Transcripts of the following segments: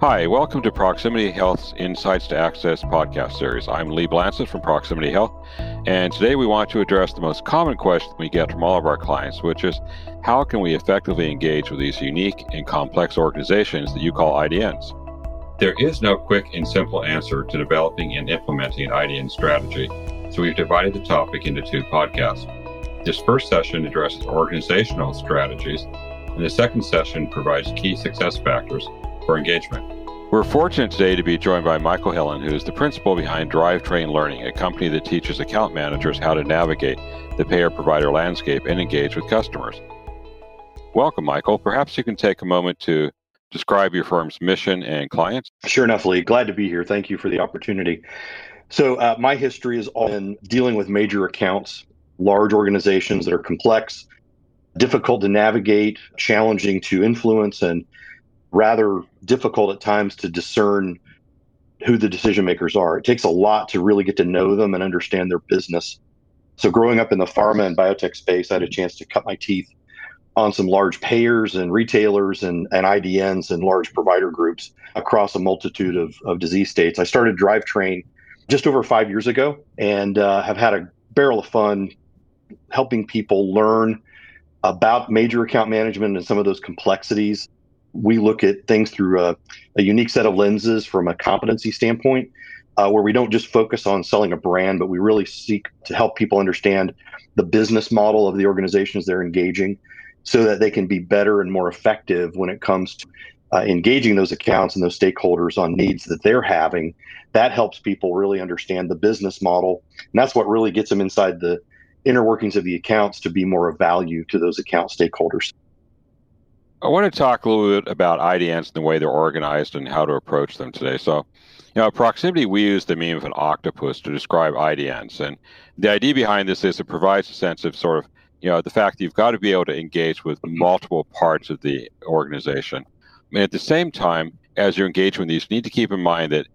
Hi, welcome to Proximity Health's Insights to Access podcast series. I'm Lee Blansett from Proximity Health, and today we want to address the most common question we get from all of our clients, which is how can we effectively engage with these unique and complex organizations that you call IDNs? There is no quick and simple answer to developing and implementing an IDN strategy, so we've divided the topic into two podcasts. This first session addresses organizational strategies, and the second session provides key success factors for engagement. We're fortunate today to be joined by Michael Hillen, who is the principal behind Drivetrain Learning, a company that teaches account managers how to navigate the payer provider landscape and engage with customers. Welcome, Michael. Perhaps you can take a moment to describe your firm's mission and clients. Sure enough, Lee. Glad to be here. Thank you for the opportunity. So, uh, my history is all in dealing with major accounts, large organizations that are complex, difficult to navigate, challenging to influence, and rather difficult at times to discern who the decision makers are. It takes a lot to really get to know them and understand their business. So, growing up in the pharma and biotech space, I had a chance to cut my teeth on some large payers and retailers and, and IDNs and large provider groups across a multitude of, of disease states. I started Drivetrain just over five years ago and uh, have had a barrel of fun helping people learn about major account management and some of those complexities we look at things through a, a unique set of lenses from a competency standpoint, uh, where we don't just focus on selling a brand, but we really seek to help people understand the business model of the organizations they're engaging so that they can be better and more effective when it comes to uh, engaging those accounts and those stakeholders on needs that they're having. That helps people really understand the business model. And that's what really gets them inside the inner workings of the accounts to be more of value to those account stakeholders. I want to talk a little bit about IDNs and the way they're organized and how to approach them today. So, you know, proximity, we use the meme of an octopus to describe IDNs. And the idea behind this is it provides a sense of sort of, you know, the fact that you've got to be able to engage with mm-hmm. multiple parts of the organization. And at the same time, as you're engaging with these, you need to keep in mind that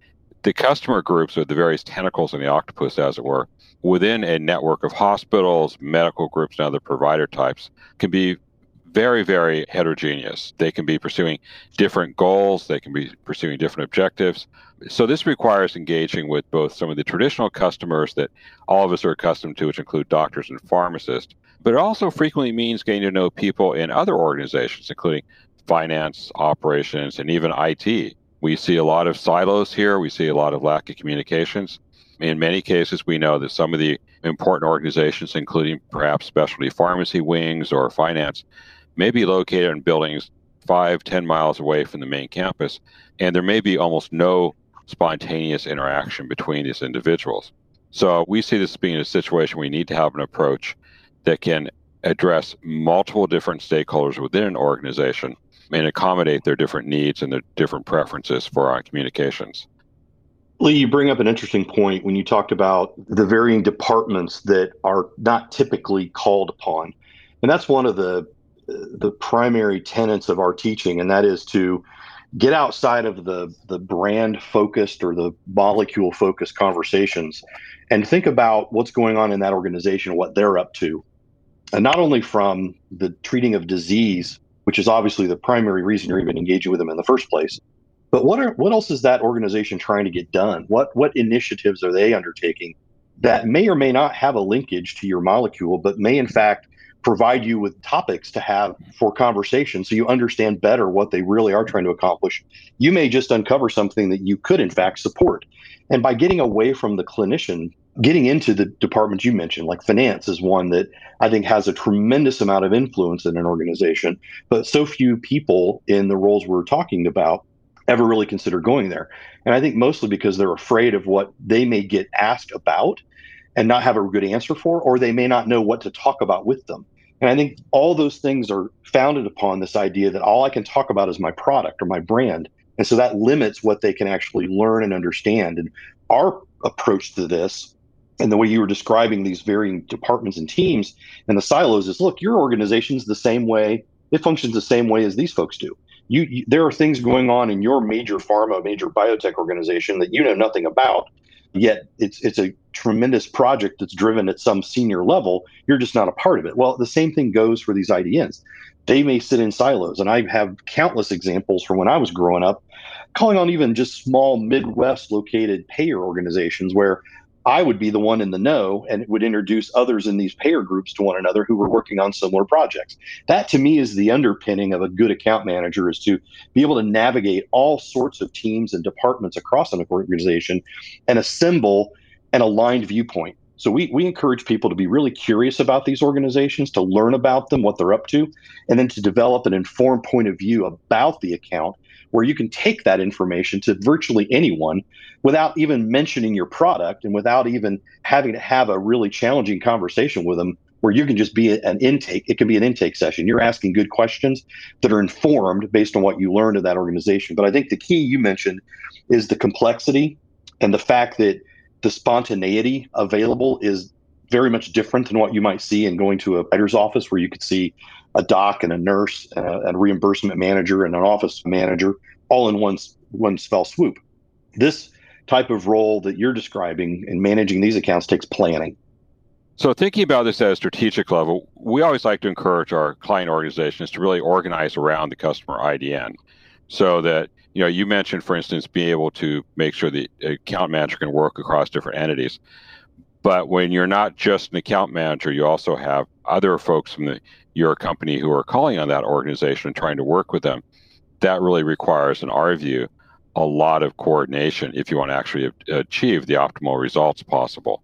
the customer groups or the various tentacles in the octopus, as it were, within a network of hospitals, medical groups, and other provider types can be very, very heterogeneous. They can be pursuing different goals, they can be pursuing different objectives. So, this requires engaging with both some of the traditional customers that all of us are accustomed to, which include doctors and pharmacists, but it also frequently means getting to know people in other organizations, including finance, operations, and even IT. We see a lot of silos here, we see a lot of lack of communications. In many cases, we know that some of the important organizations, including perhaps specialty pharmacy wings or finance, may be located in buildings five, ten miles away from the main campus, and there may be almost no spontaneous interaction between these individuals. So we see this as being a situation we need to have an approach that can address multiple different stakeholders within an organization and accommodate their different needs and their different preferences for our communications. Lee, you bring up an interesting point when you talked about the varying departments that are not typically called upon. And that's one of the the primary tenets of our teaching, and that is to get outside of the the brand focused or the molecule focused conversations and think about what's going on in that organization, what they're up to. And not only from the treating of disease, which is obviously the primary reason you're even engaging with them in the first place, but what are what else is that organization trying to get done? What what initiatives are they undertaking that may or may not have a linkage to your molecule, but may in fact provide you with topics to have for conversation so you understand better what they really are trying to accomplish. You may just uncover something that you could, in fact, support. And by getting away from the clinician, getting into the departments you mentioned, like finance, is one that I think has a tremendous amount of influence in an organization, but so few people in the roles we're talking about ever really consider going there. And I think mostly because they're afraid of what they may get asked about and not have a good answer for, or they may not know what to talk about with them. And I think all those things are founded upon this idea that all I can talk about is my product or my brand. And so that limits what they can actually learn and understand. And our approach to this and the way you were describing these varying departments and teams and the silos is look, your organization's the same way, it functions the same way as these folks do. You, you, there are things going on in your major pharma, major biotech organization that you know nothing about, yet it's it's a tremendous project that's driven at some senior level. You're just not a part of it. Well, the same thing goes for these IDNs. They may sit in silos, and I have countless examples from when I was growing up, calling on even just small Midwest located payer organizations where I would be the one in the know and would introduce others in these payer groups to one another who were working on similar projects. That to me is the underpinning of a good account manager is to be able to navigate all sorts of teams and departments across an organization and assemble an aligned viewpoint. So we, we encourage people to be really curious about these organizations, to learn about them, what they're up to, and then to develop an informed point of view about the account where you can take that information to virtually anyone without even mentioning your product and without even having to have a really challenging conversation with them where you can just be an intake it can be an intake session. You're asking good questions that are informed based on what you learned in that organization. But i think the key you mentioned is the complexity and the fact that the spontaneity available is very much different than what you might see in going to a writer's office where you could see a doc and a nurse and a, and a reimbursement manager and an office manager all in one one fell swoop. This type of role that you're describing in managing these accounts takes planning. So, thinking about this at a strategic level, we always like to encourage our client organizations to really organize around the customer IDN, so that you know you mentioned, for instance, being able to make sure the account manager can work across different entities. But when you're not just an account manager, you also have other folks from the, your company who are calling on that organization and trying to work with them. That really requires, in our view, a lot of coordination if you want to actually achieve the optimal results possible.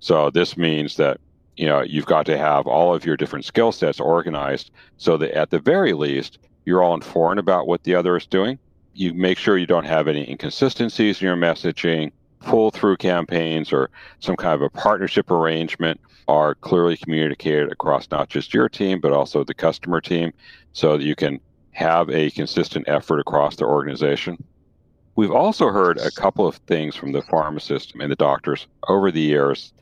So this means that you know you've got to have all of your different skill sets organized so that at the very least you're all informed about what the other is doing. You make sure you don't have any inconsistencies in your messaging pull through campaigns or some kind of a partnership arrangement are clearly communicated across not just your team, but also the customer team so that you can have a consistent effort across the organization. We've also heard a couple of things from the pharmacists and the doctors over the years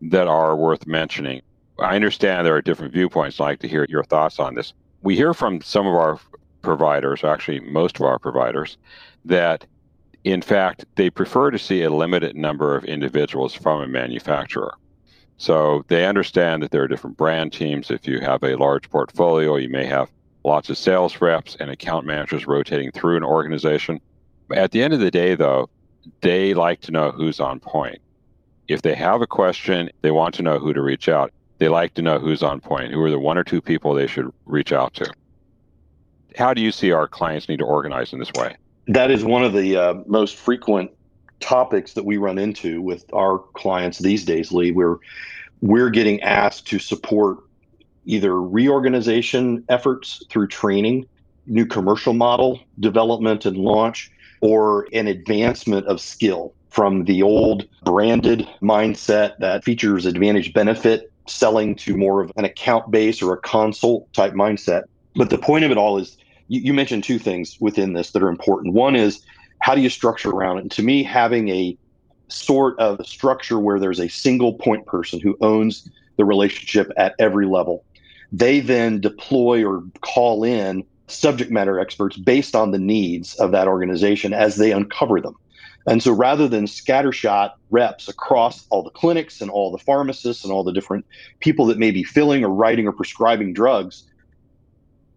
that are worth mentioning. I understand there are different viewpoints. I'd like to hear your thoughts on this. We hear from some of our providers, actually, most of our providers, that in fact, they prefer to see a limited number of individuals from a manufacturer. So they understand that there are different brand teams. If you have a large portfolio, you may have lots of sales reps and account managers rotating through an organization. At the end of the day, though, they like to know who's on point. If they have a question, they want to know who to reach out. They like to know who's on point, who are the one or two people they should reach out to. How do you see our clients need to organize in this way? That is one of the uh, most frequent topics that we run into with our clients these days, Lee. We're we're getting asked to support either reorganization efforts through training, new commercial model development and launch, or an advancement of skill from the old branded mindset that features advantage benefit selling to more of an account base or a consult type mindset. But the point of it all is you, you mentioned two things within this that are important. One is how do you structure around it? And to me, having a sort of structure where there's a single point person who owns the relationship at every level. They then deploy or call in subject matter experts based on the needs of that organization as they uncover them. And so rather than scattershot reps across all the clinics and all the pharmacists and all the different people that may be filling or writing or prescribing drugs,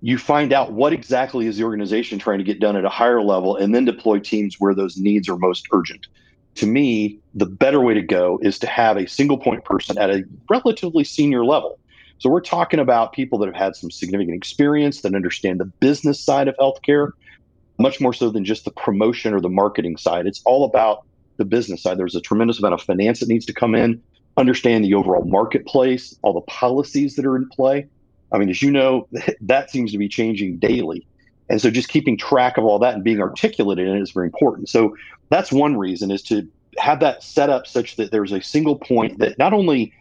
you find out what exactly is the organization trying to get done at a higher level and then deploy teams where those needs are most urgent. To me the better way to go is to have a single point person at a relatively senior level. So we're talking about people that have had some significant experience that understand the business side of healthcare much more so than just the promotion or the marketing side. It's all about the business side. There's a tremendous amount of finance that needs to come in understand the overall marketplace all the policies that are in play I mean, as you know, that seems to be changing daily. And so just keeping track of all that and being articulate in it is very important. So that's one reason is to have that set up such that there's a single point that not only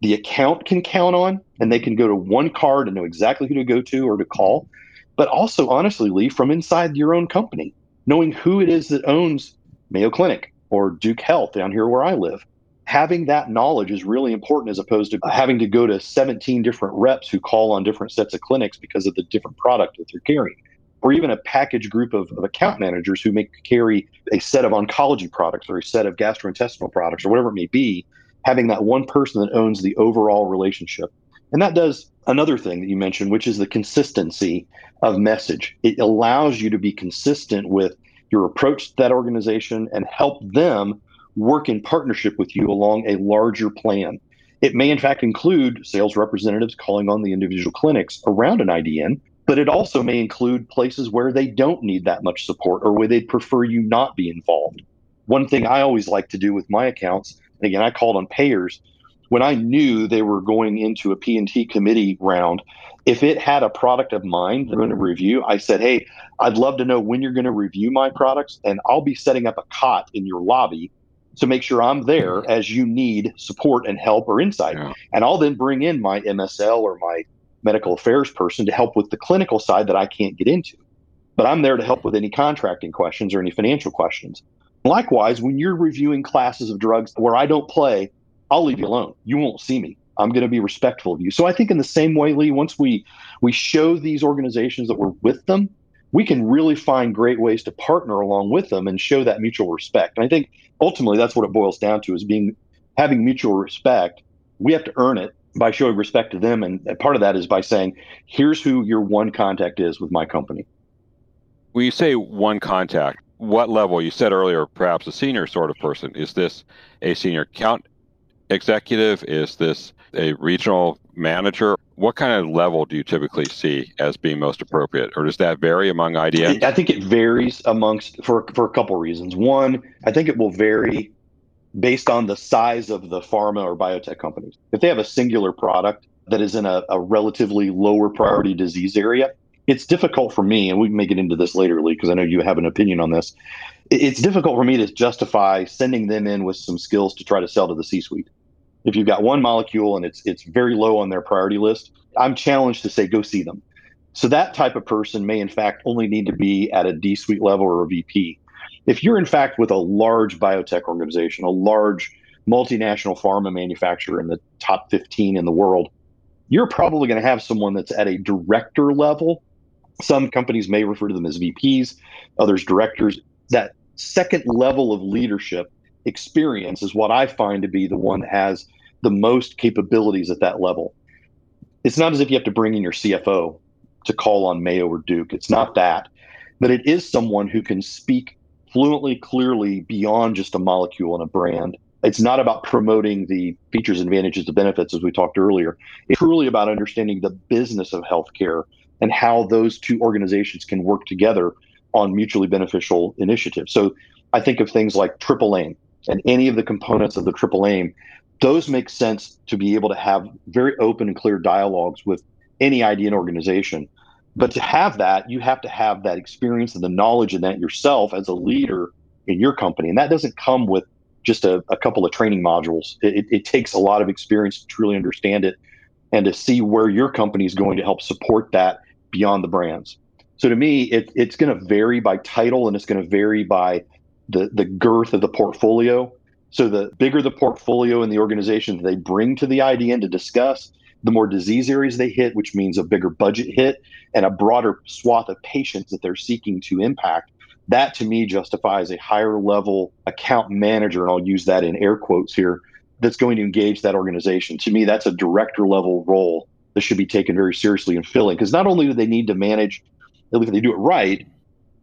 the account can count on and they can go to one card and know exactly who to go to or to call, but also honestly, Lee, from inside your own company, knowing who it is that owns Mayo Clinic or Duke Health down here where I live having that knowledge is really important as opposed to having to go to 17 different reps who call on different sets of clinics because of the different product that they're carrying. or even a package group of, of account managers who may carry a set of oncology products or a set of gastrointestinal products or whatever it may be, having that one person that owns the overall relationship. And that does another thing that you mentioned, which is the consistency of message. It allows you to be consistent with your approach to that organization and help them work in partnership with you along a larger plan. It may, in fact, include sales representatives calling on the individual clinics around an IDN, but it also may include places where they don't need that much support or where they'd prefer you not be involved. One thing I always like to do with my accounts, and again, I called on payers when I knew they were going into a P&T committee round, if it had a product of mine they're going to review, I said, hey, I'd love to know when you're going to review my products, and I'll be setting up a cot in your lobby to make sure I'm there mm-hmm. as you need support and help or insight. Yeah. And I'll then bring in my MSL or my medical affairs person to help with the clinical side that I can't get into. But I'm there to help with any contracting questions or any financial questions. Likewise, when you're reviewing classes of drugs where I don't play, I'll leave you alone. You won't see me. I'm going to be respectful of you. So I think in the same way, Lee, once we we show these organizations that we're with them, we can really find great ways to partner along with them and show that mutual respect. And I think ultimately that's what it boils down to is being having mutual respect. We have to earn it by showing respect to them. And part of that is by saying, here's who your one contact is with my company. When you say one contact, what level? You said earlier, perhaps a senior sort of person. Is this a senior account executive? Is this a regional manager? What kind of level do you typically see as being most appropriate, or does that vary among IDNs? I think it varies amongst for for a couple reasons. One, I think it will vary based on the size of the pharma or biotech companies. If they have a singular product that is in a, a relatively lower priority disease area, it's difficult for me, and we may get into this later, Lee, because I know you have an opinion on this. It's difficult for me to justify sending them in with some skills to try to sell to the C-suite if you've got one molecule and it's it's very low on their priority list, I'm challenged to say go see them. So that type of person may in fact only need to be at a D-suite level or a VP. If you're in fact with a large biotech organization, a large multinational pharma manufacturer in the top 15 in the world, you're probably going to have someone that's at a director level. Some companies may refer to them as VPs, others directors. That second level of leadership experience is what I find to be the one that has the most capabilities at that level. It's not as if you have to bring in your CFO to call on Mayo or Duke. It's not that, but it is someone who can speak fluently, clearly beyond just a molecule and a brand. It's not about promoting the features, advantages, the benefits, as we talked earlier. It's truly about understanding the business of healthcare and how those two organizations can work together on mutually beneficial initiatives. So I think of things like Triple Aim and any of the components of the Triple Aim those make sense to be able to have very open and clear dialogues with any IDN organization. But to have that, you have to have that experience and the knowledge in that yourself as a leader in your company. And that doesn't come with just a, a couple of training modules. It, it, takes a lot of experience to truly understand it and to see where your company is going to help support that beyond the brands. So to me, it, it's going to vary by title and it's going to vary by the, the girth of the portfolio so the bigger the portfolio in the organization they bring to the IDN to discuss, the more disease areas they hit, which means a bigger budget hit and a broader swath of patients that they're seeking to impact. That to me justifies a higher level account manager, and I'll use that in air quotes here, that's going to engage that organization. To me, that's a director level role that should be taken very seriously and filling. Because not only do they need to manage, if they do it right,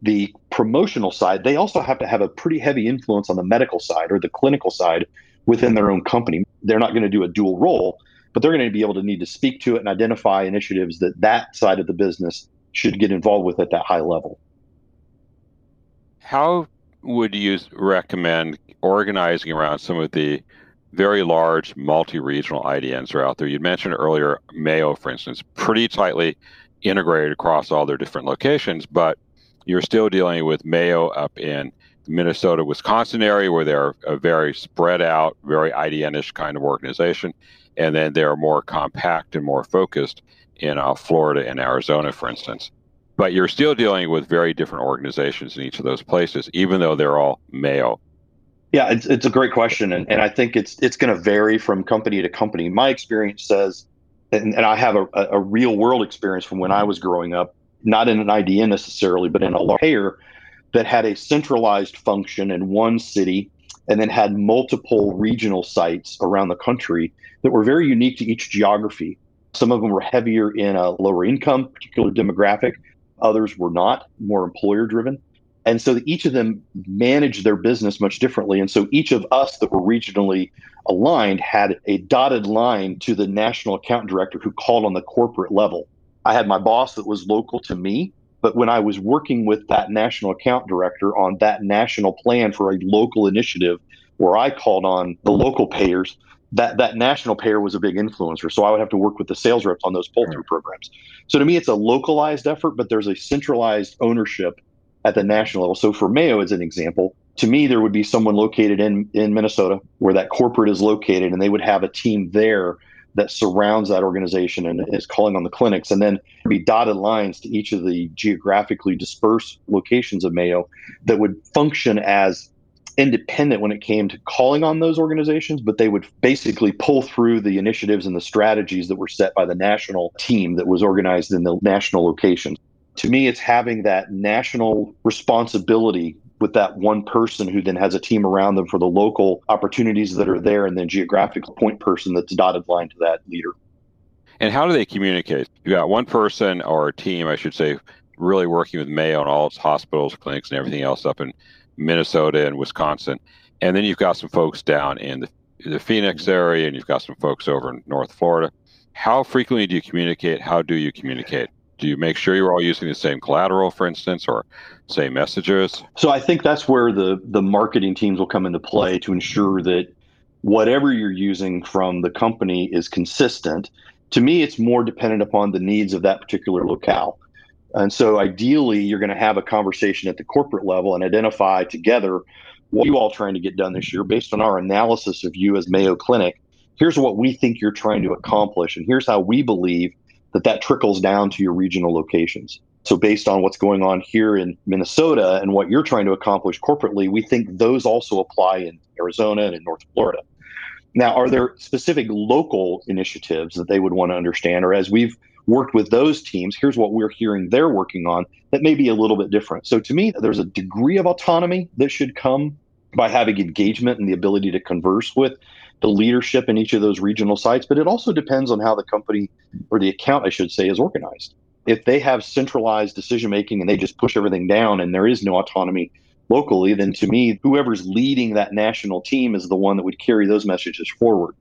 the promotional side, they also have to have a pretty heavy influence on the medical side or the clinical side within their own company. They're not going to do a dual role, but they're going to be able to need to speak to it and identify initiatives that that side of the business should get involved with at that high level. How would you recommend organizing around some of the very large multi-regional IDNs are out there? You mentioned earlier Mayo, for instance, pretty tightly integrated across all their different locations, but you're still dealing with Mayo up in the Minnesota, Wisconsin area where they're a very spread out, very IDN-ish kind of organization. And then they're more compact and more focused in uh, Florida and Arizona, for instance. But you're still dealing with very different organizations in each of those places, even though they're all Mayo. Yeah, it's, it's a great question, and, and I think it's it's going to vary from company to company. My experience says, and, and I have a, a real world experience from when I was growing up not in an IDN necessarily, but in a payer that had a centralized function in one city and then had multiple regional sites around the country that were very unique to each geography. Some of them were heavier in a lower income, particular demographic. Others were not, more employer driven. And so each of them managed their business much differently. And so each of us that were regionally aligned had a dotted line to the national account director who called on the corporate level. I had my boss that was local to me, but when I was working with that national account director on that national plan for a local initiative where I called on the local payers, that that national payer was a big influencer. So I would have to work with the sales reps on those pull through programs. So to me, it's a localized effort, but there's a centralized ownership at the national level. So for Mayo, as an example, to me, there would be someone located in in Minnesota where that corporate is located, and they would have a team there that surrounds that organization and is calling on the clinics, and then be dotted lines to each of the geographically dispersed locations of Mayo that would function as independent when it came to calling on those organizations, but they would basically pull through the initiatives and the strategies that were set by the national team that was organized in the national locations. To me, it's having that national responsibility with that one person who then has a team around them for the local opportunities that are mm-hmm. there and then geographic point person that's dotted line to that leader. And how do they communicate? You got one person or a team, I should say, really working with Mayo and all its hospitals, clinics, and everything else up in Minnesota and Wisconsin. And then you've got some folks down in the, the Phoenix mm-hmm. area and you've got some folks over in North Florida. How frequently do you communicate? How do you communicate? Do you make sure you're all using the same collateral, for instance, or same messages? So I think that's where the the marketing teams will come into play to ensure that whatever you're using from the company is consistent. To me, it's more dependent upon the needs of that particular locale. And so ideally, you're going to have a conversation at the corporate level and identify together what you all trying to get done this year based on our analysis of you as Mayo Clinic. Here's what we think you're trying to accomplish, and here's how we believe that that trickles down to your regional locations. So, based on what's going on here in Minnesota and what you're trying to accomplish corporately, we think those also apply in Arizona and in North Florida. Now, are there specific local initiatives that they would want to understand, or as we've worked with those teams, here's what we're hearing they're working on that may be a little bit different. So to me, there's a degree of autonomy that should come by having engagement and the ability to converse with the leadership in each of those regional sites, but it also depends on how the company or the account, I should say, is organized. If they have centralized decision making and they just push everything down and there is no autonomy locally, then to me, whoever's leading that national team is the one that would carry those messages forward.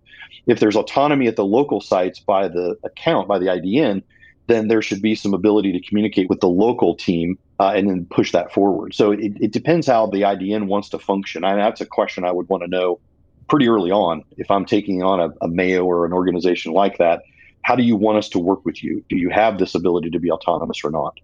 If there's autonomy at the local sites by the account, by the IDN, then there should be some ability to communicate with the local team uh, and then push that forward. So it, it depends how the IDN wants to function. I, that's a question I would want to know pretty early on if I'm taking on a, a Mayo or an organization like that. How do you want us to work with you? Do you have this ability to be autonomous or not?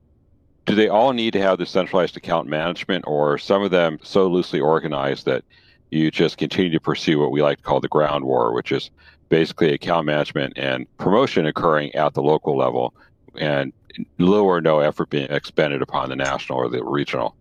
Do they all need to have the centralized account management, or some of them so loosely organized that you just continue to pursue what we like to call the ground war, which is basically account management and promotion occurring at the local level and little or no effort being expended upon the national or the regional?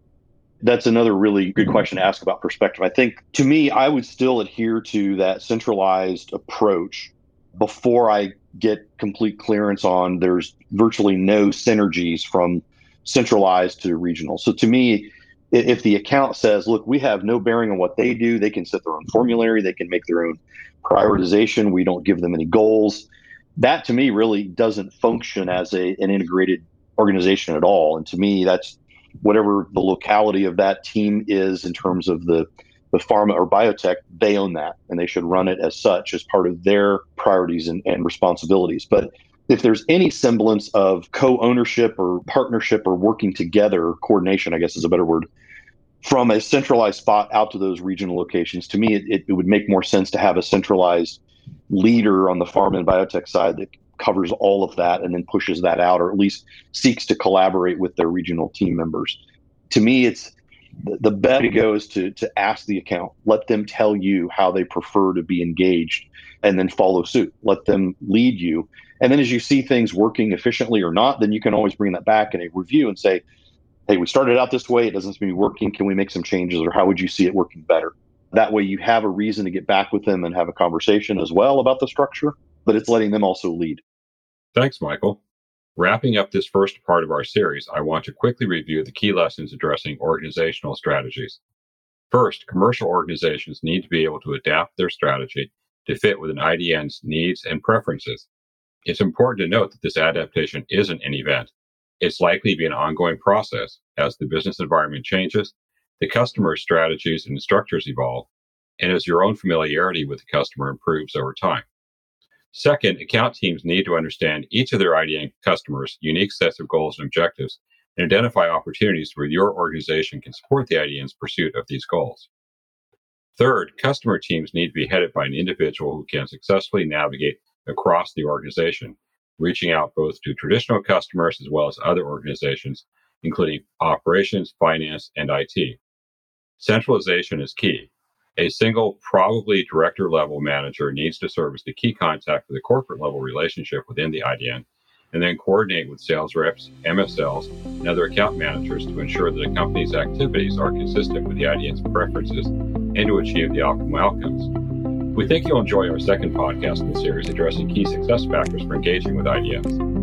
That's another really good question to ask about perspective. I think to me, I would still adhere to that centralized approach before I get complete clearance on there's virtually no synergies from centralized to regional. So to me, if the account says, look, we have no bearing on what they do, they can set their own formulary, they can make their own prioritization, we don't give them any goals. That to me really doesn't function as a, an integrated organization at all. And to me, that's whatever the locality of that team is in terms of the, the pharma or biotech, they own that and they should run it as such as part of their priorities and, and responsibilities. But if there's any semblance of co-ownership or partnership or working together, coordination, I guess is a better word, from a centralized spot out to those regional locations, to me, it, it would make more sense to have a centralized leader on the pharma and biotech side that covers all of that and then pushes that out, or at least seeks to collaborate with their regional team members. To me, it's the better to go is to to ask the account, let them tell you how they prefer to be engaged, and then follow suit. Let them lead you and then as you see things working efficiently or not, then you can always bring that back in a review and say, hey, we started out this way. It doesn't seem to be working. Can we make some changes or how would you see it working better? That way you have a reason to get back with them and have a conversation as well about the structure, but it's letting them also lead. Thanks, Michael. Wrapping up this first part of our series, I want to quickly review the key lessons addressing organizational strategies. First, commercial organizations need to be able to adapt their strategy to fit with an IDN's needs and preferences. It's important to note that this adaptation isn't an event. It's likely to be an ongoing process as the business environment changes, the customer's strategies and structures evolve, and as your own familiarity with the customer improves over time. Second, account teams need to understand each of their IDN customers' unique sets of goals and objectives and identify opportunities where your organization can support the IDN's pursuit of these goals. Third, customer teams need to be headed by an individual who can successfully navigate across the organization, reaching out both to traditional customers as well as other organizations, including operations, finance, and IT. Centralization is key. A single, probably director level manager needs to serve as the key contact for the corporate level relationship within the IDN and then coordinate with sales reps, MSLs, and other account managers to ensure that a company's activities are consistent with the IDN's preferences and to achieve the optimal outcomes. We think you'll enjoy our second podcast in the series addressing key success factors for engaging with IDNs.